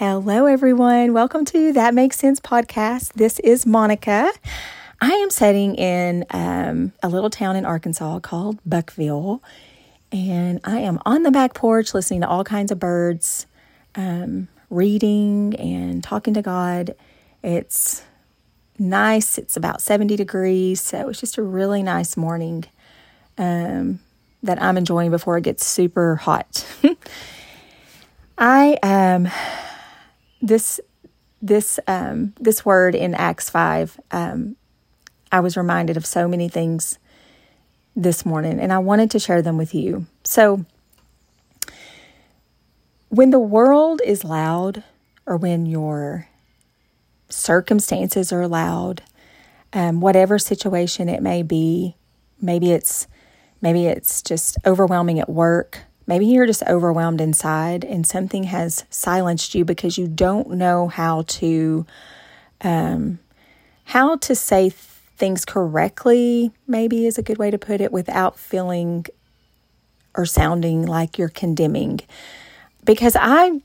Hello, everyone. Welcome to That Makes Sense podcast. This is Monica. I am sitting in um, a little town in Arkansas called Buckville, and I am on the back porch listening to all kinds of birds, um, reading and talking to God. It's nice. It's about 70 degrees, so it's just a really nice morning um, that I'm enjoying before it gets super hot. I um this this um, this word in Acts five, um, I was reminded of so many things this morning, and I wanted to share them with you. So, when the world is loud, or when your circumstances are loud, um, whatever situation it may be, maybe it's maybe it's just overwhelming at work Maybe you're just overwhelmed inside and something has silenced you because you don't know how to um, how to say things correctly, maybe is a good way to put it, without feeling or sounding like you're condemning. Because I'm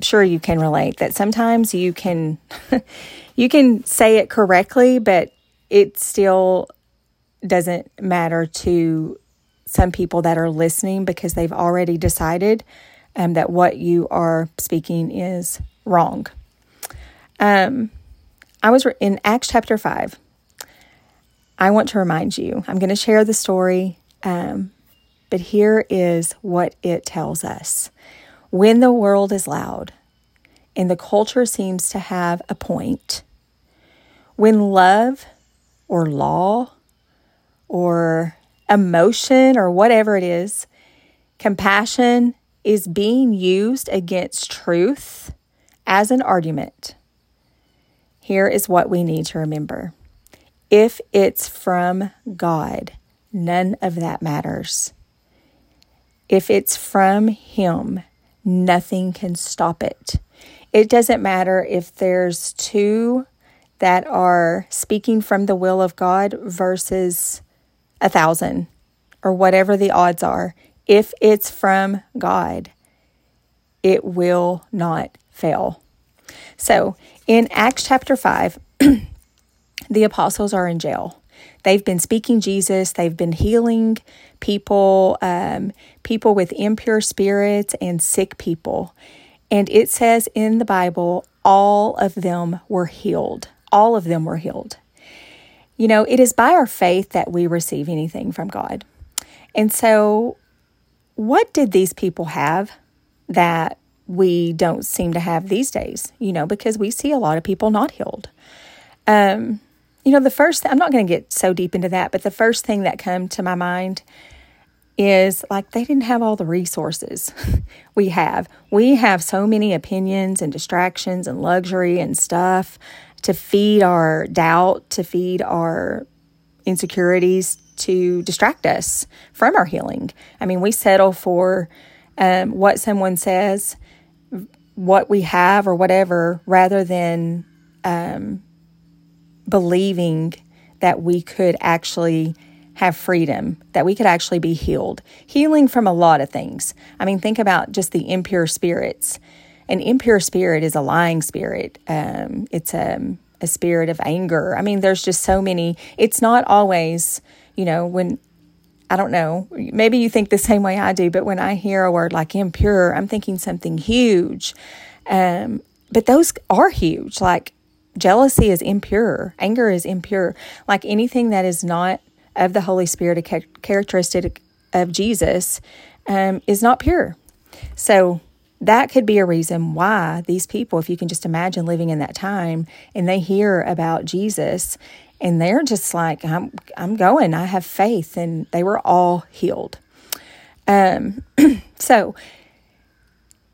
sure you can relate that sometimes you can you can say it correctly, but it still doesn't matter to some people that are listening because they've already decided um, that what you are speaking is wrong. Um, I was in Acts chapter 5. I want to remind you, I'm going to share the story, um, but here is what it tells us. When the world is loud and the culture seems to have a point, when love or law or emotion or whatever it is, compassion is being used against truth as an argument. Here is what we need to remember if it's from God, none of that matters. If it's from Him, nothing can stop it. It doesn't matter if there's two that are speaking from the will of God versus a thousand or whatever the odds are, if it's from God, it will not fail. So in Acts chapter 5, the apostles are in jail. They've been speaking Jesus, they've been healing people, um, people with impure spirits, and sick people. And it says in the Bible, all of them were healed. All of them were healed. You know, it is by our faith that we receive anything from God. And so, what did these people have that we don't seem to have these days? You know, because we see a lot of people not healed. Um, you know, the first, I'm not going to get so deep into that, but the first thing that come to my mind is like they didn't have all the resources we have. We have so many opinions and distractions and luxury and stuff to feed our doubt, to feed our insecurities, to distract us from our healing. I mean, we settle for um, what someone says, what we have, or whatever, rather than um, believing that we could actually have freedom, that we could actually be healed. Healing from a lot of things. I mean, think about just the impure spirits an impure spirit is a lying spirit. Um, it's a, a spirit of anger. I mean, there's just so many. It's not always, you know, when I don't know, maybe you think the same way I do, but when I hear a word like impure, I'm thinking something huge. Um, but those are huge. Like jealousy is impure, anger is impure. Like anything that is not of the Holy Spirit, a characteristic of Jesus, um, is not pure. So that could be a reason why these people, if you can just imagine living in that time and they hear about Jesus and they're just like, I'm, I'm going, I have faith, and they were all healed. Um, so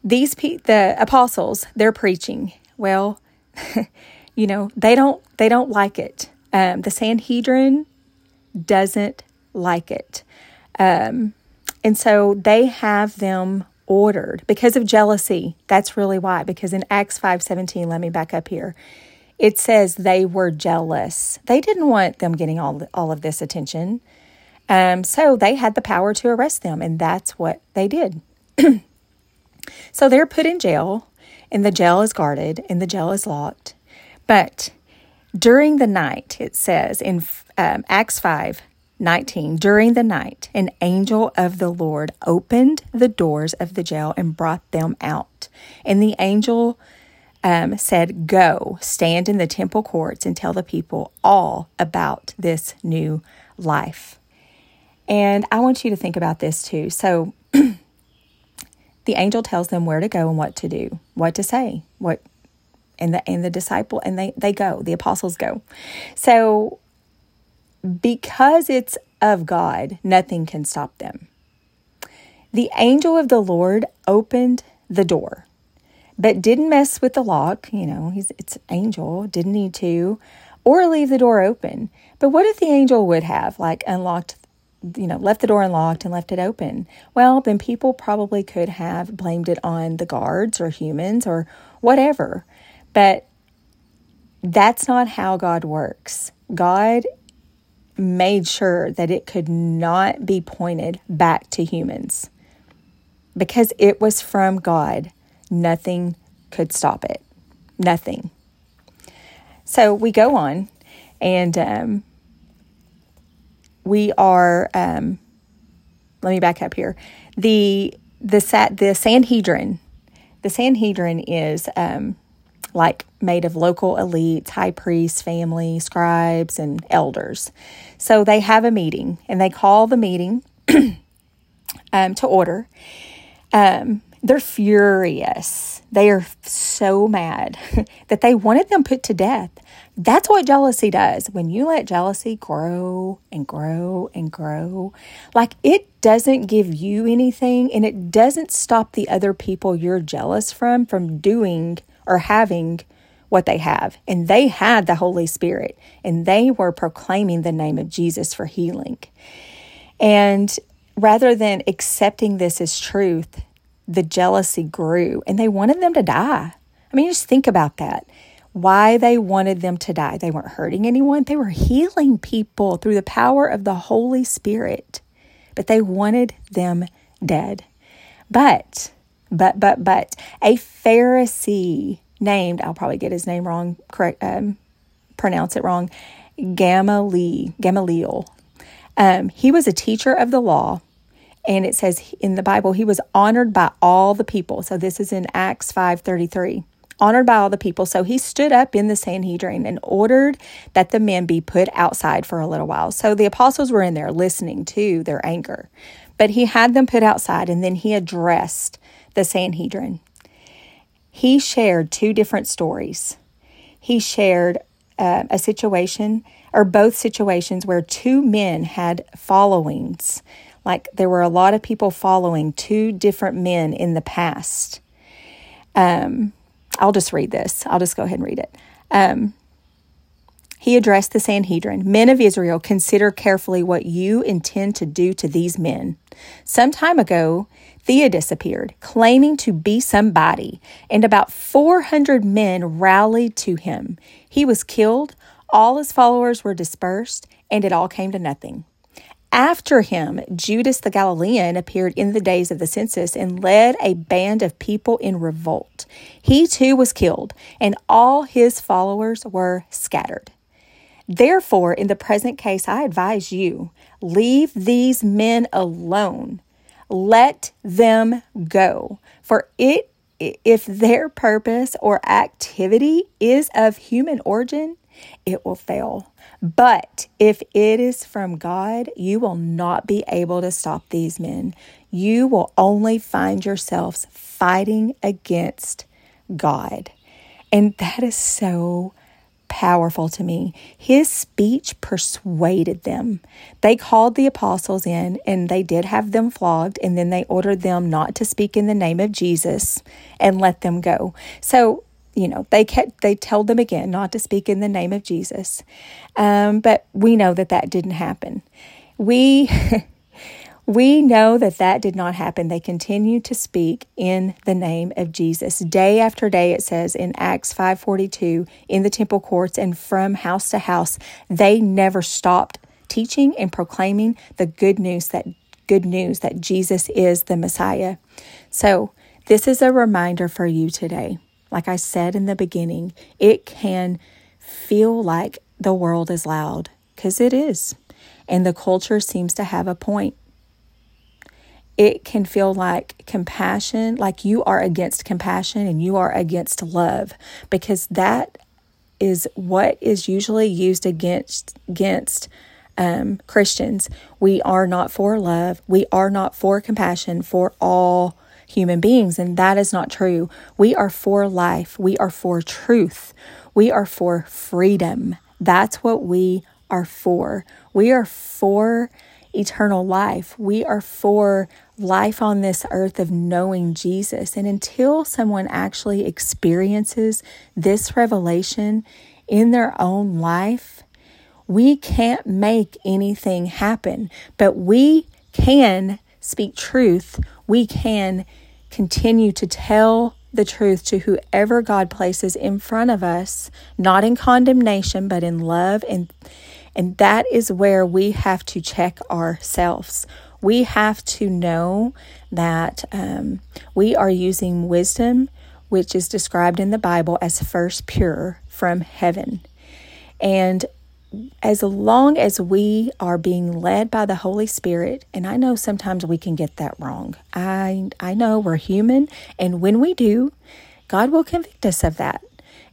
these pe- the apostles, they're preaching. Well, you know, they don't they don't like it. Um, the Sanhedrin doesn't like it, um, and so they have them ordered because of jealousy. That's really why. Because in Acts 5:17, let me back up here. It says they were jealous. They didn't want them getting all all of this attention. Um, so they had the power to arrest them, and that's what they did. so they're put in jail, and the jail is guarded and the jail is locked. But during the night, it says in um, Acts 5 19, during the night, an angel of the Lord opened the doors of the jail and brought them out. And the angel um, said, Go, stand in the temple courts and tell the people all about this new life. And I want you to think about this too. So, the angel tells them where to go and what to do, what to say, what and the and the disciple and they they go, the apostles go. So because it's of God, nothing can stop them. The angel of the Lord opened the door, but didn't mess with the lock. You know, he's it's angel, didn't need to, or leave the door open. But what if the angel would have like unlocked you know, left the door unlocked and left it open. Well, then people probably could have blamed it on the guards or humans or whatever. But that's not how God works. God made sure that it could not be pointed back to humans because it was from God. Nothing could stop it. Nothing. So we go on and um, we are um, let me back up here the the sat the sanhedrin the sanhedrin is um, like made of local elites high priests family scribes and elders so they have a meeting and they call the meeting um, to order. Um, they're furious. They are so mad that they wanted them put to death. That's what jealousy does. When you let jealousy grow and grow and grow, like it doesn't give you anything and it doesn't stop the other people you're jealous from from doing or having what they have. And they had the Holy Spirit and they were proclaiming the name of Jesus for healing. And rather than accepting this as truth, the jealousy grew and they wanted them to die. I mean, just think about that why they wanted them to die. They weren't hurting anyone, they were healing people through the power of the Holy Spirit, but they wanted them dead. But, but, but, but, a Pharisee named, I'll probably get his name wrong, correct, um, pronounce it wrong, Gamaliel, Gamaliel. Um, he was a teacher of the law and it says in the bible he was honored by all the people so this is in acts 533 honored by all the people. So he stood up in the Sanhedrin and ordered that the men be put outside for a little while. So the apostles were in there listening to their anger, but he had them put outside and then he addressed the Sanhedrin. He shared two different stories. He shared uh, a situation, or both situations, where two men had followings. Like there were a lot of people following two different men in the past. Um, I'll just read this. I'll just go ahead and read it. Um, he addressed the Sanhedrin Men of Israel, consider carefully what you intend to do to these men. Some time ago, Theudas appeared, claiming to be somebody, and about 400 men rallied to him. He was killed, all his followers were dispersed, and it all came to nothing. After him, Judas the Galilean appeared in the days of the census and led a band of people in revolt. He too was killed, and all his followers were scattered. Therefore, in the present case, I advise you leave these men alone. Let them go. For it if their purpose or activity is of human origin, it will fail. But if it is from God, you will not be able to stop these men. You will only find yourselves fighting against God. And that is so powerful to me. His speech persuaded them. They called the apostles in and they did have them flogged, and then they ordered them not to speak in the name of Jesus and let them go. So you know, they kept, they told them again not to speak in the name of Jesus. Um, but we know that that didn't happen. We, we know that that did not happen. They continued to speak in the name of Jesus. Day after day, it says in Acts 5.42, in the temple courts and from house to house, they never stopped teaching and proclaiming the good news that good news that Jesus is the Messiah. So, this is a reminder for you today like I said in the beginning, it can feel like the world is loud because it is. And the culture seems to have a point. It can feel like compassion, like you are against compassion and you are against love, because that is what is usually used against against um, Christians. We are not for love. We are not for compassion for all human beings, and that is not true. We are for life. We are for truth. We are for freedom. That's what we are for. We are for eternal life. We are for life on this earth of knowing Jesus. And until someone actually experiences this revelation in their own life, we can't make anything happen, but we can speak truth. We can continue to tell the truth to whoever God places in front of us, not in condemnation, but in love and and that is where we have to check ourselves. We have to know that um, we are using wisdom, which is described in the Bible as first pure from heaven. And as long as we are being led by the Holy Spirit, and I know sometimes we can get that wrong. I I know we're human, and when we do, God will convict us of that.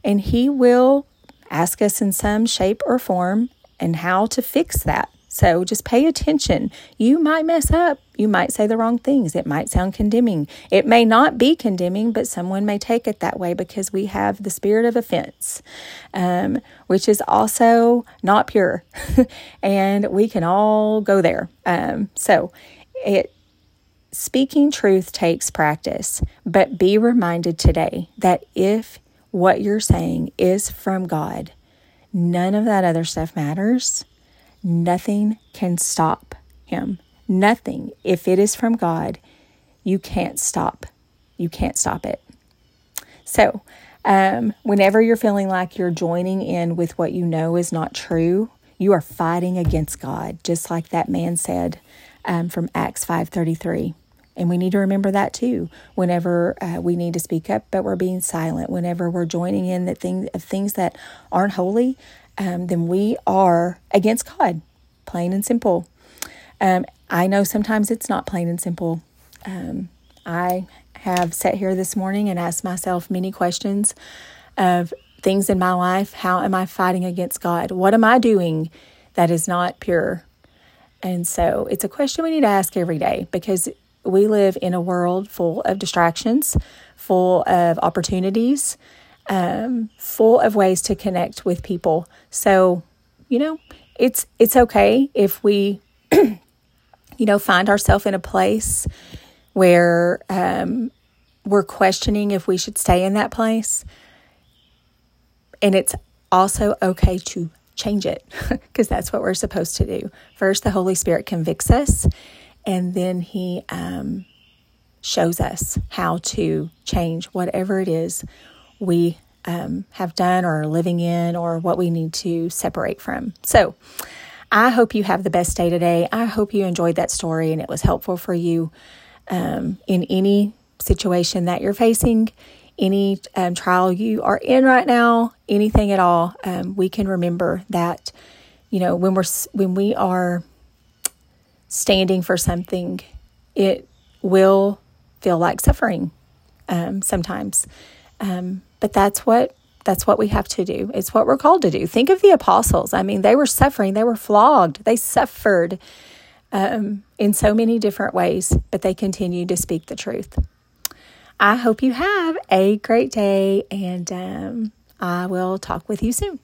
And He will ask us in some shape or form and how to fix that. So just pay attention. You might mess up. You might say the wrong things. It might sound condemning. It may not be condemning, but someone may take it that way because we have the spirit of offense, um, which is also not pure. and we can all go there. Um, so it speaking truth takes practice, but be reminded today that if what you're saying is from God, None of that other stuff matters. Nothing can stop him. Nothing. If it is from God, you can't stop. You can't stop it. So, um, whenever you're feeling like you're joining in with what you know is not true, you are fighting against God, just like that man said um, from Acts 5:33. And we need to remember that too. Whenever uh, we need to speak up, but we're being silent. Whenever we're joining in that thing of things that aren't holy, um, then we are against God. Plain and simple. Um, I know sometimes it's not plain and simple. Um, I have sat here this morning and asked myself many questions of things in my life. How am I fighting against God? What am I doing that is not pure? And so it's a question we need to ask every day because we live in a world full of distractions, full of opportunities, um, full of ways to connect with people. So, you know, it's it's okay if we, you know, find ourselves in a place where um, we're questioning if we should stay in that place, and it's also okay to change it because that's what we're supposed to do. First, the Holy Spirit convicts us and then He um, shows us how to change whatever it is we um, have done or are living in or what we need to separate from. So, I hope you have the best day today. I hope you enjoyed that story and it was helpful for you um, in any situation that you're facing, any um, trial you are in right now, anything at all. Um, we can remember that, you know, when we're when we are standing for something, it will feel like suffering um, sometimes. Um, but that's what that's what we have to do. It's what we're called to do. Think of the apostles. I mean, they were suffering. They were flogged. They suffered um, in so many different ways, but they continued to speak the truth. I hope you have a great day, and um, I will talk with you soon.